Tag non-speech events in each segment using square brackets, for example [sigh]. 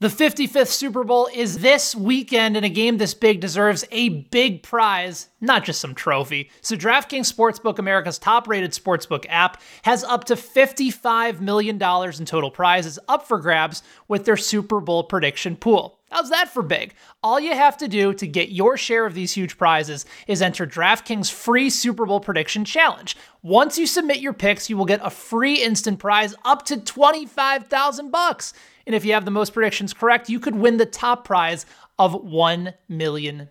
The 55th Super Bowl is this weekend, and a game this big deserves a big prize, not just some trophy. So, DraftKings Sportsbook, America's top rated sportsbook app, has up to $55 million in total prizes up for grabs with their Super Bowl prediction pool. How's that for big? All you have to do to get your share of these huge prizes is enter DraftKings free Super Bowl prediction challenge. Once you submit your picks, you will get a free instant prize up to 25,000 bucks. And if you have the most predictions correct, you could win the top prize of $1 million.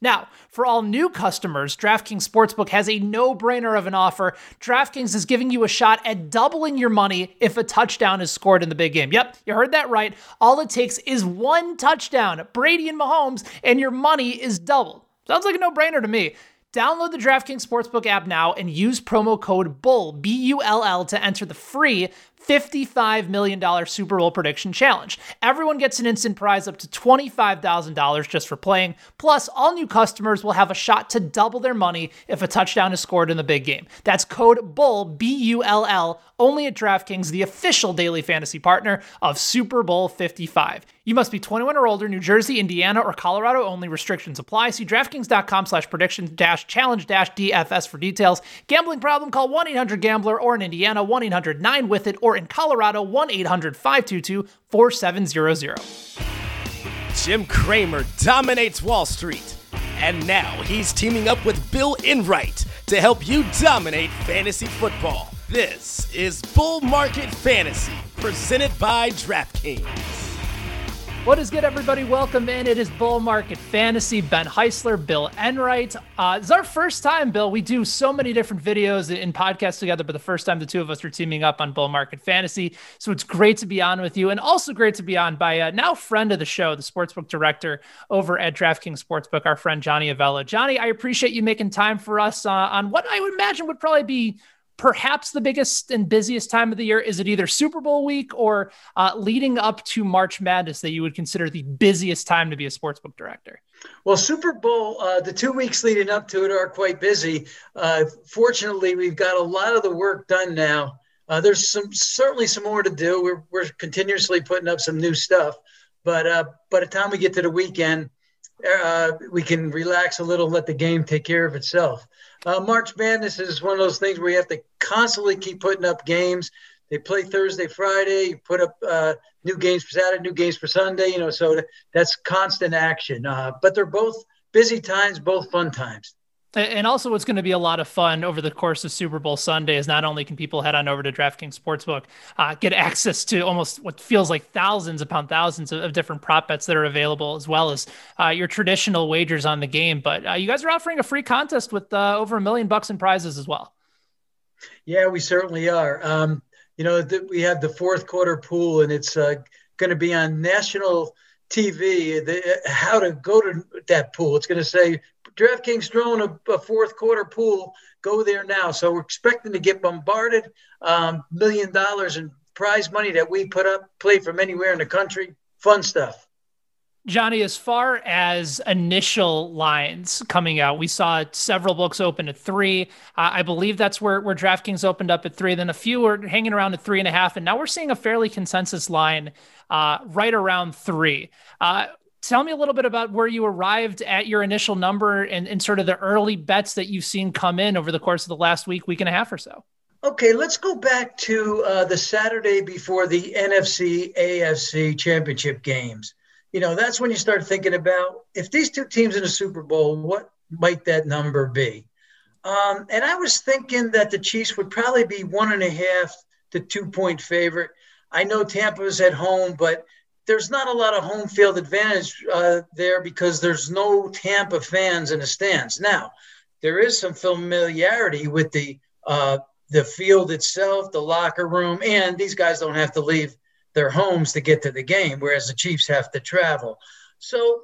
Now, for all new customers, DraftKings Sportsbook has a no brainer of an offer. DraftKings is giving you a shot at doubling your money if a touchdown is scored in the big game. Yep, you heard that right. All it takes is one touchdown, Brady and Mahomes, and your money is doubled. Sounds like a no brainer to me. Download the DraftKings Sportsbook app now and use promo code BULL, B U L L, to enter the free $55 million Super Bowl prediction challenge. Everyone gets an instant prize up to $25,000 just for playing. Plus, all new customers will have a shot to double their money if a touchdown is scored in the big game. That's code BULL, B U L L, only at DraftKings, the official daily fantasy partner of Super Bowl 55. You must be 21 or older, New Jersey, Indiana, or Colorado only. Restrictions apply. See DraftKings.com slash prediction dash challenge dash DFS for details. Gambling problem? Call 1-800-GAMBLER or in Indiana, 1-800-9-WITH-IT or in Colorado, 1-800-522-4700. Jim Cramer dominates Wall Street. And now he's teaming up with Bill Enright to help you dominate fantasy football. This is Bull Market Fantasy, presented by DraftKings. What is good, everybody? Welcome in. It is Bull Market Fantasy. Ben Heisler, Bill Enright. Uh, it's our first time, Bill. We do so many different videos and podcasts together, but the first time the two of us are teaming up on Bull Market Fantasy. So it's great to be on with you, and also great to be on by a now friend of the show, the sportsbook director over at DraftKings Sportsbook, our friend Johnny Avello. Johnny, I appreciate you making time for us uh, on what I would imagine would probably be perhaps the biggest and busiest time of the year? Is it either Super Bowl week or uh, leading up to March Madness that you would consider the busiest time to be a sportsbook director? Well, Super Bowl, uh, the two weeks leading up to it are quite busy. Uh, fortunately, we've got a lot of the work done now. Uh, there's some certainly some more to do. We're, we're continuously putting up some new stuff, but uh, by the time we get to the weekend, uh, we can relax a little, let the game take care of itself. Uh, March Madness is one of those things where you have to constantly keep putting up games. They play Thursday, Friday. You put up uh, new games for Saturday, new games for Sunday. You know, so that's constant action. Uh, but they're both busy times, both fun times. And also, what's going to be a lot of fun over the course of Super Bowl Sunday is not only can people head on over to DraftKings Sportsbook, uh, get access to almost what feels like thousands upon thousands of, of different prop bets that are available, as well as uh, your traditional wagers on the game. But uh, you guys are offering a free contest with uh, over a million bucks in prizes as well. Yeah, we certainly are. Um, you know, th- we have the fourth quarter pool, and it's uh, going to be on national TV. The, how to go to that pool? It's going to say DraftKings throwing a, a, fourth quarter pool. Go there now. So we're expecting to get bombarded. Um, million dollars in prize money that we put up, play from anywhere in the country. Fun stuff. Johnny, as far as initial lines coming out, we saw several books open at three. Uh, I believe that's where, where DraftKings opened up at three. Then a few were hanging around at three and a half. And now we're seeing a fairly consensus line uh, right around three. Uh, tell me a little bit about where you arrived at your initial number and, and sort of the early bets that you've seen come in over the course of the last week, week and a half or so. Okay, let's go back to uh, the Saturday before the NFC AFC championship games. You know, that's when you start thinking about if these two teams in the Super Bowl, what might that number be? Um, and I was thinking that the Chiefs would probably be one and a half to two point favorite. I know Tampa Tampa's at home, but there's not a lot of home field advantage uh, there because there's no Tampa fans in the stands. Now, there is some familiarity with the uh, the field itself, the locker room, and these guys don't have to leave their homes to get to the game, whereas the Chiefs have to travel. So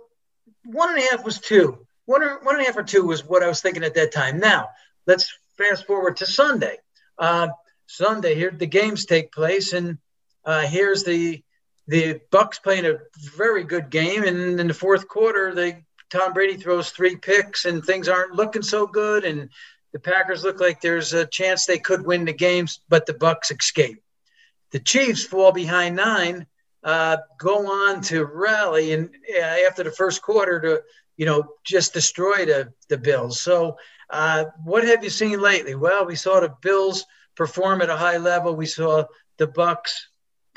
one and a half was two. One or one and a half or two was what I was thinking at that time. Now let's fast forward to Sunday. Uh, Sunday here, the games take place, and uh, here's the the Bucks playing a very good game, and in the fourth quarter, they Tom Brady throws three picks, and things aren't looking so good, and the Packers look like there's a chance they could win the games, but the Bucks escape. The Chiefs fall behind nine, uh, go on to rally and uh, after the first quarter to you know just destroy the the Bills. So uh, what have you seen lately? Well, we saw the Bills perform at a high level. We saw the Bucks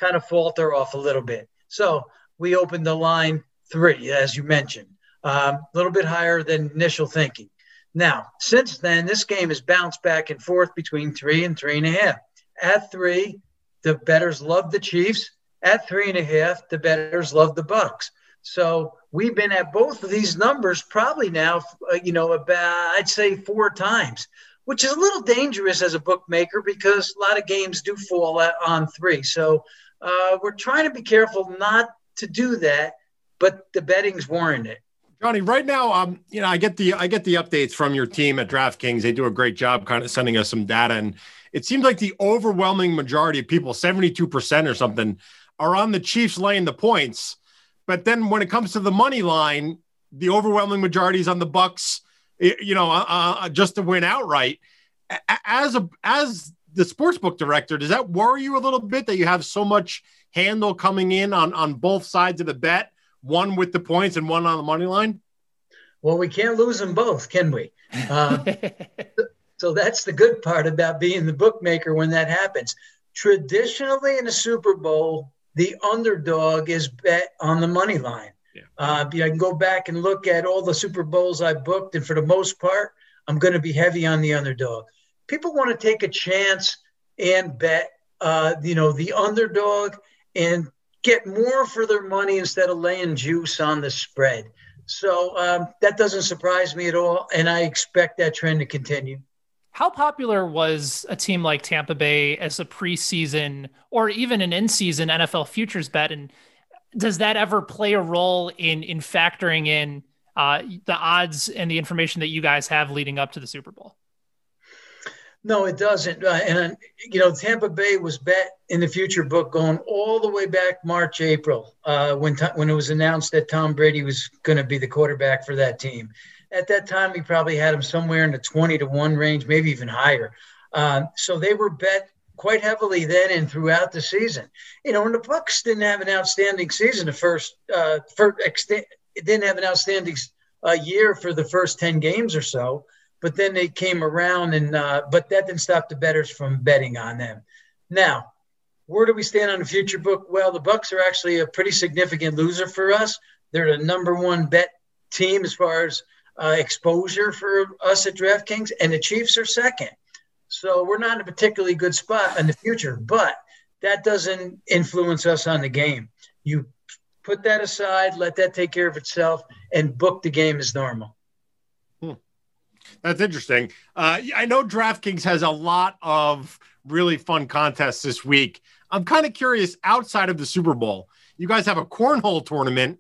kind of falter off a little bit. So we opened the line three, as you mentioned, um, a um, little bit higher than initial thinking. Now, since then, this game has bounced back and forth between three and three and a half. At three, the betters love the Chiefs. At three and a half, the betters love the Bucks. So we've been at both of these numbers probably now, uh, you know, about I'd say four times, which is a little dangerous as a bookmaker because a lot of games do fall on three. So uh, we're trying to be careful not to do that, but the betting's warranted. Johnny, right now, um, you know, I get the I get the updates from your team at DraftKings. They do a great job, kind of sending us some data, and it seems like the overwhelming majority of people, seventy-two percent or something, are on the Chiefs laying the points. But then when it comes to the money line, the overwhelming majority is on the Bucks. You know, uh, uh, just to win outright. As a as the sportsbook director, does that worry you a little bit that you have so much handle coming in on on both sides of the bet, one with the points and one on the money line? Well, we can't lose them both, can we? Uh, [laughs] so that's the good part about being the bookmaker when that happens. Traditionally, in a Super Bowl, the underdog is bet on the money line. Yeah. Uh, I can go back and look at all the Super Bowls I booked, and for the most part, I'm going to be heavy on the underdog. People want to take a chance and bet, uh, you know, the underdog and get more for their money instead of laying juice on the spread. So um, that doesn't surprise me at all, and I expect that trend to continue. How popular was a team like Tampa Bay as a preseason or even an in-season NFL futures bet? And does that ever play a role in in factoring in uh, the odds and the information that you guys have leading up to the Super Bowl? No, it doesn't. Uh, and you know, Tampa Bay was bet in the future book going all the way back March, April, uh, when when it was announced that Tom Brady was going to be the quarterback for that team at that time, we probably had them somewhere in the 20 to 1 range, maybe even higher. Um, so they were bet quite heavily then and throughout the season. You know, and the Bucks didn't have an outstanding season the first, uh, it didn't have an outstanding uh, year for the first 10 games or so, but then they came around and, uh, but that didn't stop the betters from betting on them. Now, where do we stand on the future book? Well, the Bucks are actually a pretty significant loser for us. They're the number one bet team as far as uh, exposure for us at DraftKings, and the Chiefs are second. So we're not in a particularly good spot in the future, but that doesn't influence us on the game. You put that aside, let that take care of itself, and book the game as normal. That's interesting. Uh, I know DraftKings has a lot of really fun contests this week. I'm kind of curious outside of the Super Bowl, you guys have a cornhole tournament,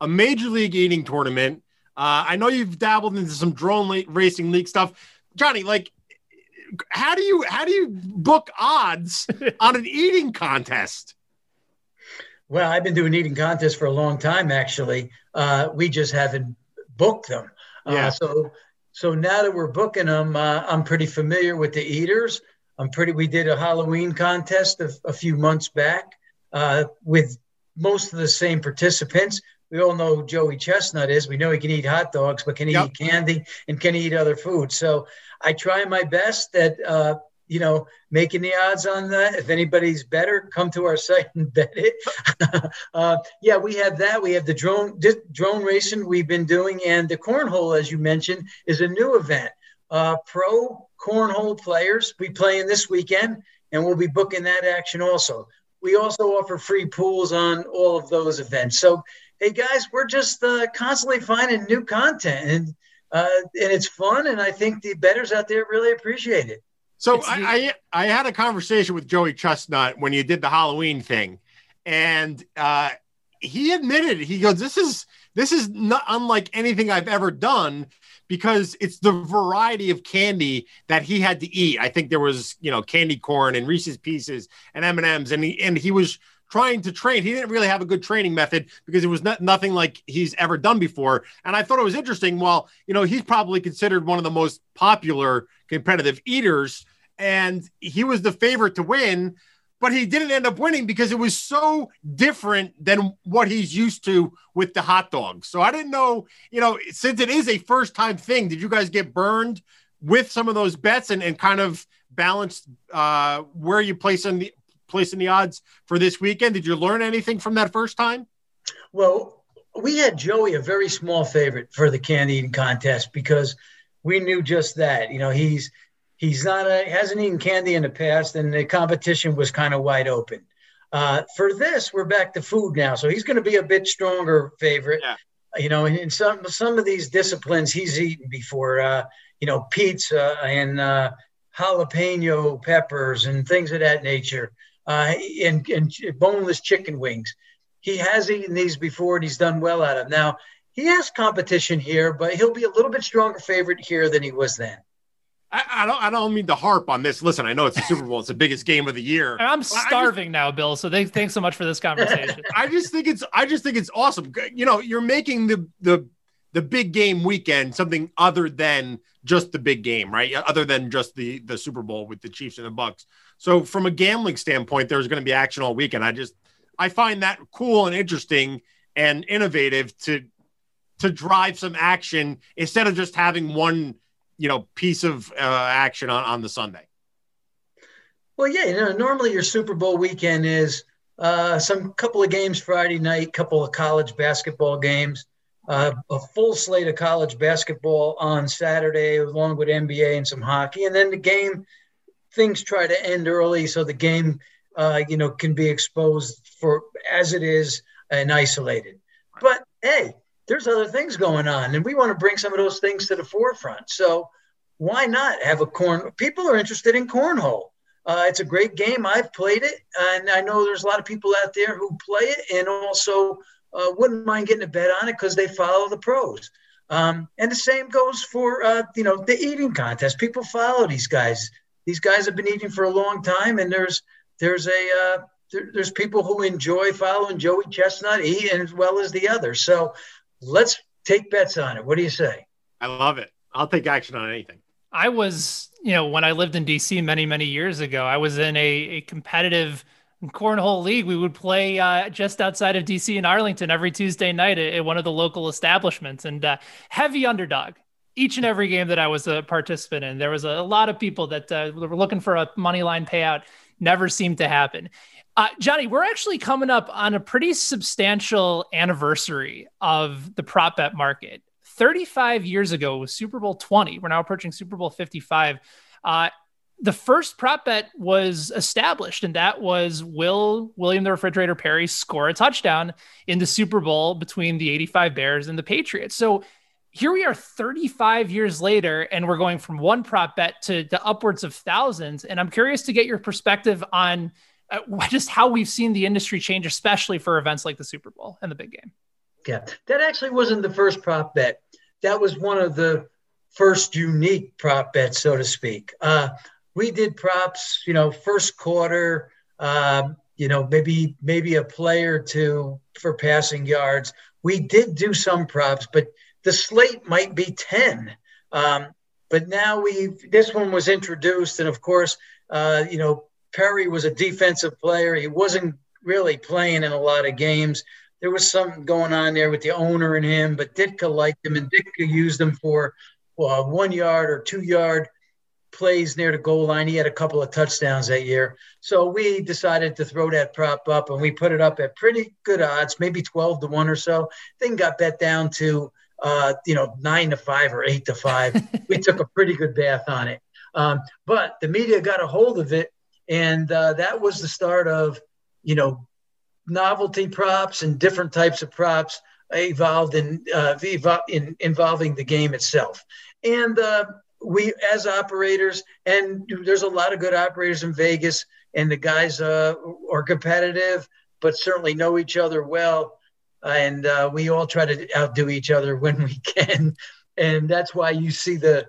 a Major League Eating tournament, uh, I know you've dabbled into some drone racing league stuff, Johnny. Like, how do you how do you book odds [laughs] on an eating contest? Well, I've been doing eating contests for a long time. Actually, uh, we just haven't booked them. Uh, yeah. so so now that we're booking them, uh, I'm pretty familiar with the eaters. I'm pretty. We did a Halloween contest a, a few months back uh, with most of the same participants we all know Joey Chestnut is. We know he can eat hot dogs, but can he yep. eat candy and can he eat other food? So I try my best at uh, you know making the odds on that. If anybody's better, come to our site and bet it. [laughs] uh, yeah, we have that. We have the drone drone racing we've been doing, and the cornhole, as you mentioned, is a new event. Uh, pro cornhole players we playing this weekend, and we'll be booking that action also. We also offer free pools on all of those events. So hey guys, we're just uh, constantly finding new content and uh, and it's fun. And I think the betters out there really appreciate it. So I, I, I had a conversation with Joey Chestnut when you did the Halloween thing, and uh, he admitted he goes, "This is this is not unlike anything I've ever done." Because it's the variety of candy that he had to eat. I think there was, you know, candy corn and Reese's Pieces and M and M's, and he and he was trying to train. He didn't really have a good training method because it was not, nothing like he's ever done before. And I thought it was interesting. Well, you know, he's probably considered one of the most popular competitive eaters, and he was the favorite to win. but he didn't end up winning because it was so different than what he's used to with the hot dogs. So I didn't know, you know, since it is a first time thing, did you guys get burned with some of those bets and, and kind of balance uh, where you place in the placing the odds for this weekend? Did you learn anything from that first time? Well, we had Joey a very small favorite for the candy eating contest because we knew just that. You know, he's he's not a hasn't eaten candy in the past, and the competition was kind of wide open. Uh, for this, we're back to food now, so he's going to be a bit stronger favorite. Yeah. You know, in, in, some some of these disciplines, he's eaten before. Uh, you know, pizza and uh, jalapeno peppers and things of that nature, uh, and, and boneless chicken wings. He has eaten these before, and he's done well at them. Now he has competition here, but he'll be a little bit stronger favorite here than he was then. I, I, don't. I don't mean to harp on this. Listen, I know it's the Super Bowl. It's the biggest game of the year. I'm starving just, now, Bill. So thanks, thanks so much for this conversation. [laughs] I just think it's. I just think it's awesome. You know, you're making the the the big game weekend something other than just the big game, right? Other than just the the Super Bowl with the Chiefs and the Bucks. So from a gambling standpoint, there's going to be action all weekend. I just I find that cool and interesting and innovative to to drive some action instead of just having one you know piece of uh, action on, on the Sunday. Well, yeah, you know, normally your Super Bowl weekend is uh, some couple of games Friday night, couple of college basketball games, uh, a full slate of college basketball on Saturday, along with NBA and some hockey, and then the game. Things try to end early so the game, uh, you know, can be exposed for as it is and isolated. But hey, there's other things going on, and we want to bring some of those things to the forefront. So why not have a corn? People are interested in cornhole. Uh, it's a great game. I've played it, and I know there's a lot of people out there who play it and also uh, wouldn't mind getting a bet on it because they follow the pros. Um, and the same goes for uh, you know the eating contest. People follow these guys. These guys have been eating for a long time, and there's there's a uh, there, there's people who enjoy following Joey Chestnut eat as well as the others. So let's take bets on it. What do you say? I love it. I'll take action on anything. I was, you know, when I lived in DC many, many years ago, I was in a, a competitive cornhole league. We would play uh, just outside of DC in Arlington every Tuesday night at, at one of the local establishments and uh, heavy underdog. Each and every game that I was a participant in, there was a, a lot of people that uh, were looking for a money line payout. Never seemed to happen. Uh, Johnny, we're actually coming up on a pretty substantial anniversary of the prop bet market. 35 years ago was Super Bowl 20. We're now approaching Super Bowl 55. Uh, the first prop bet was established, and that was will William the Refrigerator Perry score a touchdown in the Super Bowl between the 85 Bears and the Patriots? So here we are 35 years later, and we're going from one prop bet to, to upwards of thousands. And I'm curious to get your perspective on [laughs] just how we've seen the industry change, especially for events like the Super Bowl and the big game. Yeah, that actually wasn't the first prop bet. That was one of the first unique prop bets, so to speak. Uh, we did props, you know, first quarter, um, you know, maybe maybe a player two for passing yards. We did do some props, but the slate might be ten. Um, but now we this one was introduced, and of course, uh, you know, Perry was a defensive player. He wasn't really playing in a lot of games. There was something going on there with the owner and him, but Ditka liked him, and Ditka used him for well, one yard or two yard plays near the goal line. He had a couple of touchdowns that year. So we decided to throw that prop up and we put it up at pretty good odds, maybe 12 to 1 or so. Then got bet down to, uh, you know, 9 to 5 or 8 to 5. [laughs] we took a pretty good bath on it. Um, but the media got a hold of it and uh, that was the start of you know novelty props and different types of props evolved in, uh, in involving the game itself. And uh, we as operators and there's a lot of good operators in vegas and the guys uh, are competitive but certainly know each other well. And uh, we all try to outdo each other [laughs] when we can. And that's why you see the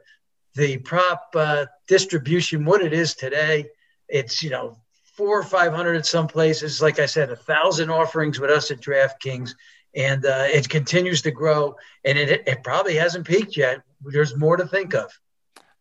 the prop uh, distribution what it is today it's, you know, four or 500 at some places. Like I said, a thousand offerings with us at DraftKings. And uh, it continues to grow. And it, it probably hasn't peaked yet. There's more to think of.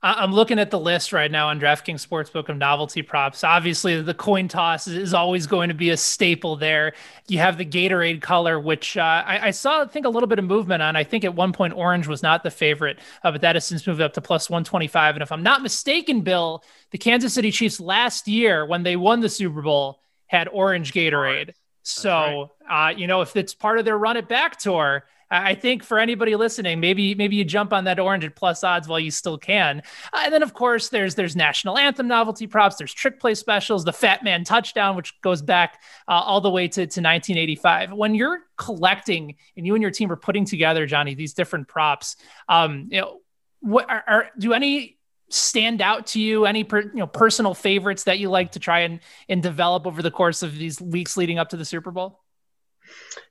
I'm looking at the list right now on DraftKings Sportsbook of novelty props. Obviously, the coin toss is always going to be a staple there. You have the Gatorade color, which uh, I, I, saw, I think, a little bit of movement on. I think at one point, orange was not the favorite, uh, but that has since moved up to plus 125. And if I'm not mistaken, Bill, the Kansas City Chiefs last year, when they won the Super Bowl, had orange Gatorade. So, right. uh, you know, if it's part of their run it back tour, I think for anybody listening, maybe maybe you jump on that orange at plus odds while you still can. Uh, and then of course there's there's national anthem novelty props, there's trick play specials, the Fat Man touchdown, which goes back uh, all the way to, to 1985. When you're collecting and you and your team are putting together, Johnny, these different props, um, you know, what are, are do any stand out to you? Any per, you know personal favorites that you like to try and and develop over the course of these weeks leading up to the Super Bowl?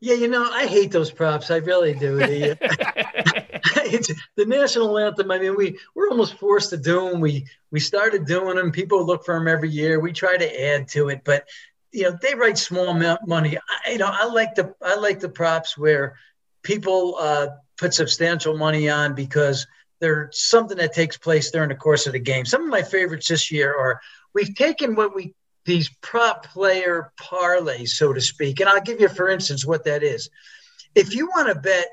Yeah, you know, I hate those props. I really do. The, [laughs] [laughs] it's the national anthem. I mean, we we're almost forced to do them. We we started doing them. People look for them every year. We try to add to it, but you know, they write small amount money. I, you know, I like the I like the props where people uh, put substantial money on because they're something that takes place during the course of the game. Some of my favorites this year are we've taken what we these prop player parlays, so to speak. And I'll give you, for instance, what that is. If you want to bet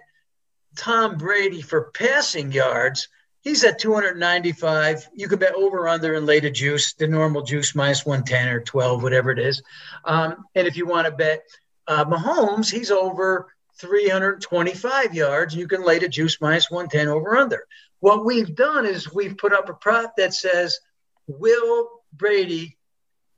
Tom Brady for passing yards, he's at 295. You can bet over under and later juice, the normal juice minus 110 or 12, whatever it is. Um, and if you want to bet uh, Mahomes, he's over 325 yards. You can lay the juice minus 110 over under. What we've done is we've put up a prop that says, Will Brady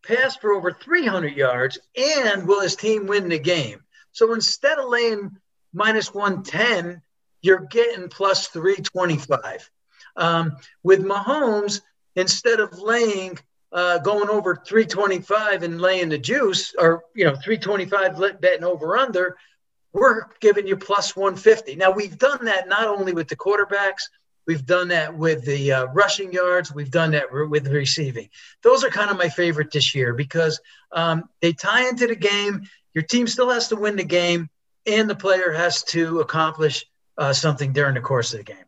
pass for over 300 yards, and will his team win the game? So instead of laying minus 110, you're getting plus 325. Um, with Mahomes, instead of laying uh, going over 325 and laying the juice, or you know 325 betting over under, we're giving you plus 150. Now we've done that not only with the quarterbacks, We've done that with the uh, rushing yards. We've done that with receiving. Those are kind of my favorite this year because um, they tie into the game. Your team still has to win the game, and the player has to accomplish uh, something during the course of the game.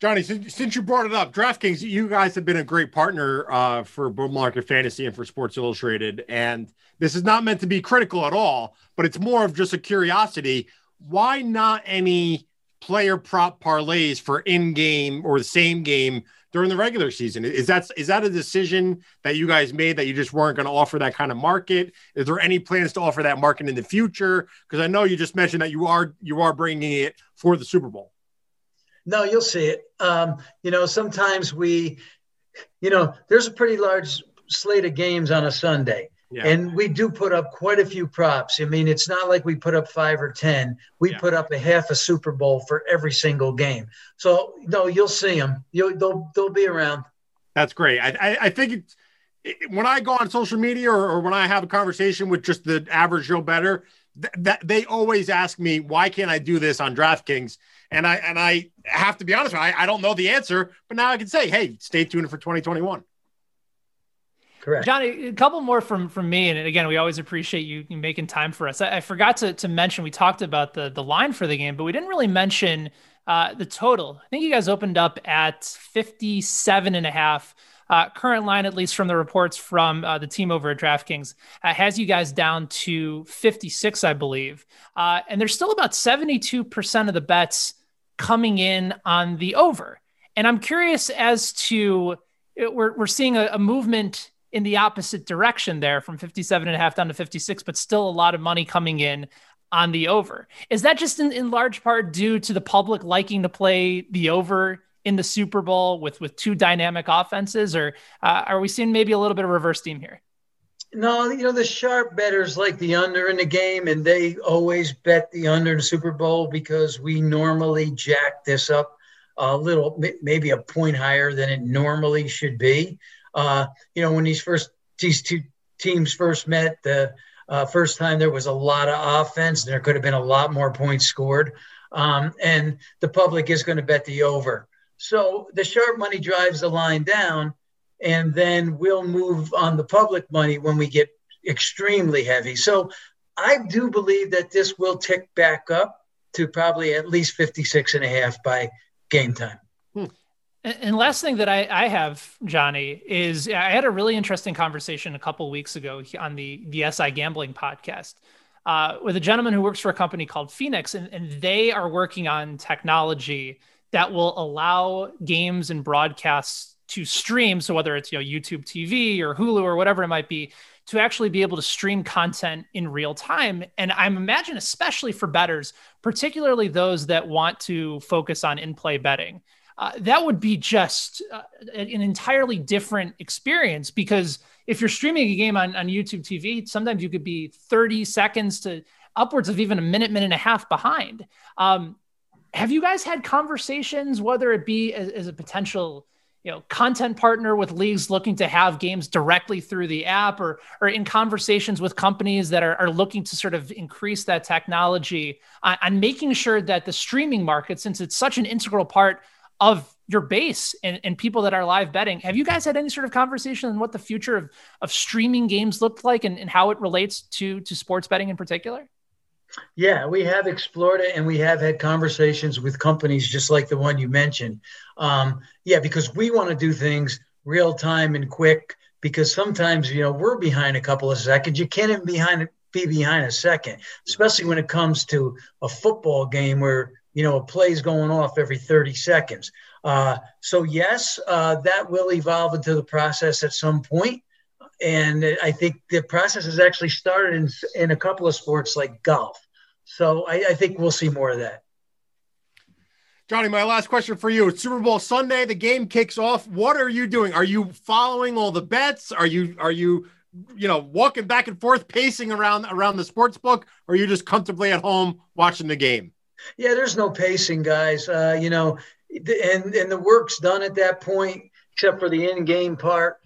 Johnny, since, since you brought it up, DraftKings, you guys have been a great partner uh, for Bull Market Fantasy and for Sports Illustrated. And this is not meant to be critical at all, but it's more of just a curiosity. Why not any player prop parlays for in game or the same game during the regular season. Is that is that a decision that you guys made that you just weren't going to offer that kind of market? Is there any plans to offer that market in the future? Because I know you just mentioned that you are you are bringing it for the Super Bowl. No, you'll see it. Um, you know, sometimes we, you know, there's a pretty large slate of games on a Sunday. Yeah. And we do put up quite a few props. I mean, it's not like we put up five or 10. We yeah. put up a half a Super Bowl for every single game. So, no, you'll see them. You'll, they'll, they'll be around. That's great. I, I, I think it's, it, when I go on social media or, or, when I have a conversation with just the average Joe better, th- that they always ask me, why can't I do this on DraftKings? And I, and I have to be honest, I, I don't know the answer, but now I can say, hey, stay tuned for 2021. Correct. Johnny, a couple more from from me, and again, we always appreciate you making time for us. I, I, forgot to, to mention we talked about the the line for the game, but we didn't really mention uh, the total. I think you guys opened up at 57 and a half. Uh, current line, at least from the reports from uh, the team over at DraftKings, uh, has you guys down to 56, I believe. Uh, and there's still about 72% of the bets coming in on the over. And I'm curious as to we're, we're seeing a, a movement in the opposite direction there from 57 and a half down to 56, but still a lot of money coming in on the over. Is that just in, in large part due to the public liking to play the over in the Super Bowl with with two dynamic offenses, or uh, are we seeing maybe a little bit of reverse team here? No, you know the sharp betters like the under in the game, and they always bet the under in the Super Bowl because we normally jack this up a little, maybe a point higher than it normally should be. Uh, you know, when these first these two teams first met, the uh, first time there was a lot of offense. There could have been a lot more points scored, um, and the public is going to bet the over. So the sharp money drives the line down, and then we'll move on the public money when we get extremely heavy. So I do believe that this will tick back up to probably at least 56 and a half by game time. Hmm. And last thing that I, I, have, Johnny, is I had a really interesting conversation a couple weeks ago on the the SI Gambling podcast uh, with a gentleman who works for a company called Phenix, and, and they are working on technology that will allow games and broadcasts to stream. So whether it's you know YouTube TV or Hulu or whatever it might be, to actually be able to stream content in real time. And I'm imagine especially for betters, particularly those that want to focus on in-play betting. Uh, that would be just uh, an entirely different experience because if you're streaming a game on, on YouTube TV, sometimes you could be 30 seconds to upwards of even a minute, minute and a half behind. Um, have you guys had conversations, whether it be as, as a potential you know content partner with leagues looking to have games directly through the app or or in conversations with companies that are, are looking to sort of increase that technology on, on making sure that the streaming market since it's such an integral part of your base and, and people that are live betting have you guys had any sort of conversation on what the future of, of streaming games looked like and, and how it relates to to sports betting in particular yeah, we have explored it and we have had conversations with companies just like the one you mentioned. Um, yeah, because we want to do things real time and quick because sometimes, you know, we're behind a couple of seconds. You can't even behind be behind a second, especially when it comes to a football game where, you know, a play's going off every 30 seconds. Uh, so, yes, uh, that will evolve into the process at some point. and I think the process has actually started in, in a couple of sports like golf. So I, I think we'll see more of that. Johnny, my last question for you. It's Super Bowl Sunday. The game kicks off. What are you doing? Are you following all the bets? Are you are you you know walking back and forth, pacing around around the sports book, or are you just comfortably at home watching the game? Yeah, there's no pacing, guys. Uh, you know, and and the work's done at that point, except for the in-game part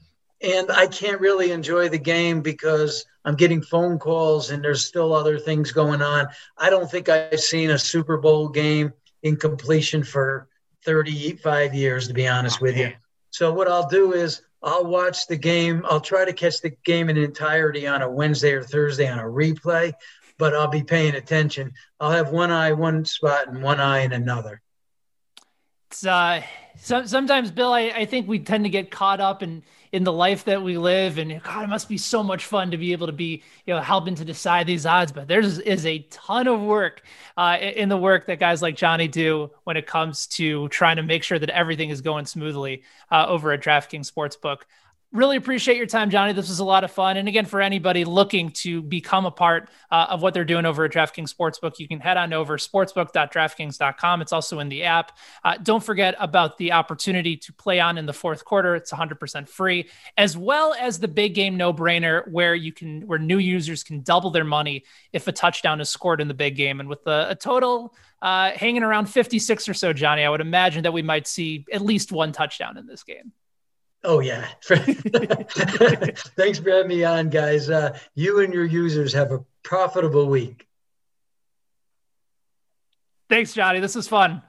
and I can't really enjoy the game because I'm getting phone calls and there's still other things going on. I don't think I've seen a Super Bowl game in completion for 35 years, to be honest with you. So what I'll do is I'll watch the game. I'll try to catch the game in entirety on a Wednesday or Thursday on a replay, but I'll be paying attention. I'll have one eye one spot and one eye in another. It's uh, so, sometimes, Bill, I, I think we tend to get caught up in in the life that we live. And God, it must be so much fun to be able to be, you know, helping to decide these odds. But there's is a ton of work uh, in the work that guys like Johnny do when it comes to trying to make sure that everything is going smoothly uh, over at DraftKings Sportsbook really appreciate your time, Johnny. This was a lot of fun. And again, for anybody looking to become a part uh, of what they're doing over at DraftKings Sportsbook, you can head on over sportsbook.draftkings.com. It's also in the app. Uh, don't forget about the opportunity to play on in the fourth quarter. It's 100% free, as well as the big game no brainer where you can, where new users can double their money if a touchdown is scored in the big game. And with a, a total uh, hanging around 56 or so, Johnny, I would imagine that we might see at least one touchdown in this game. Oh yeah. [laughs] Thanks for having me on, guys. Uh, you and your users have a profitable week. Thanks, Johnny. This is fun.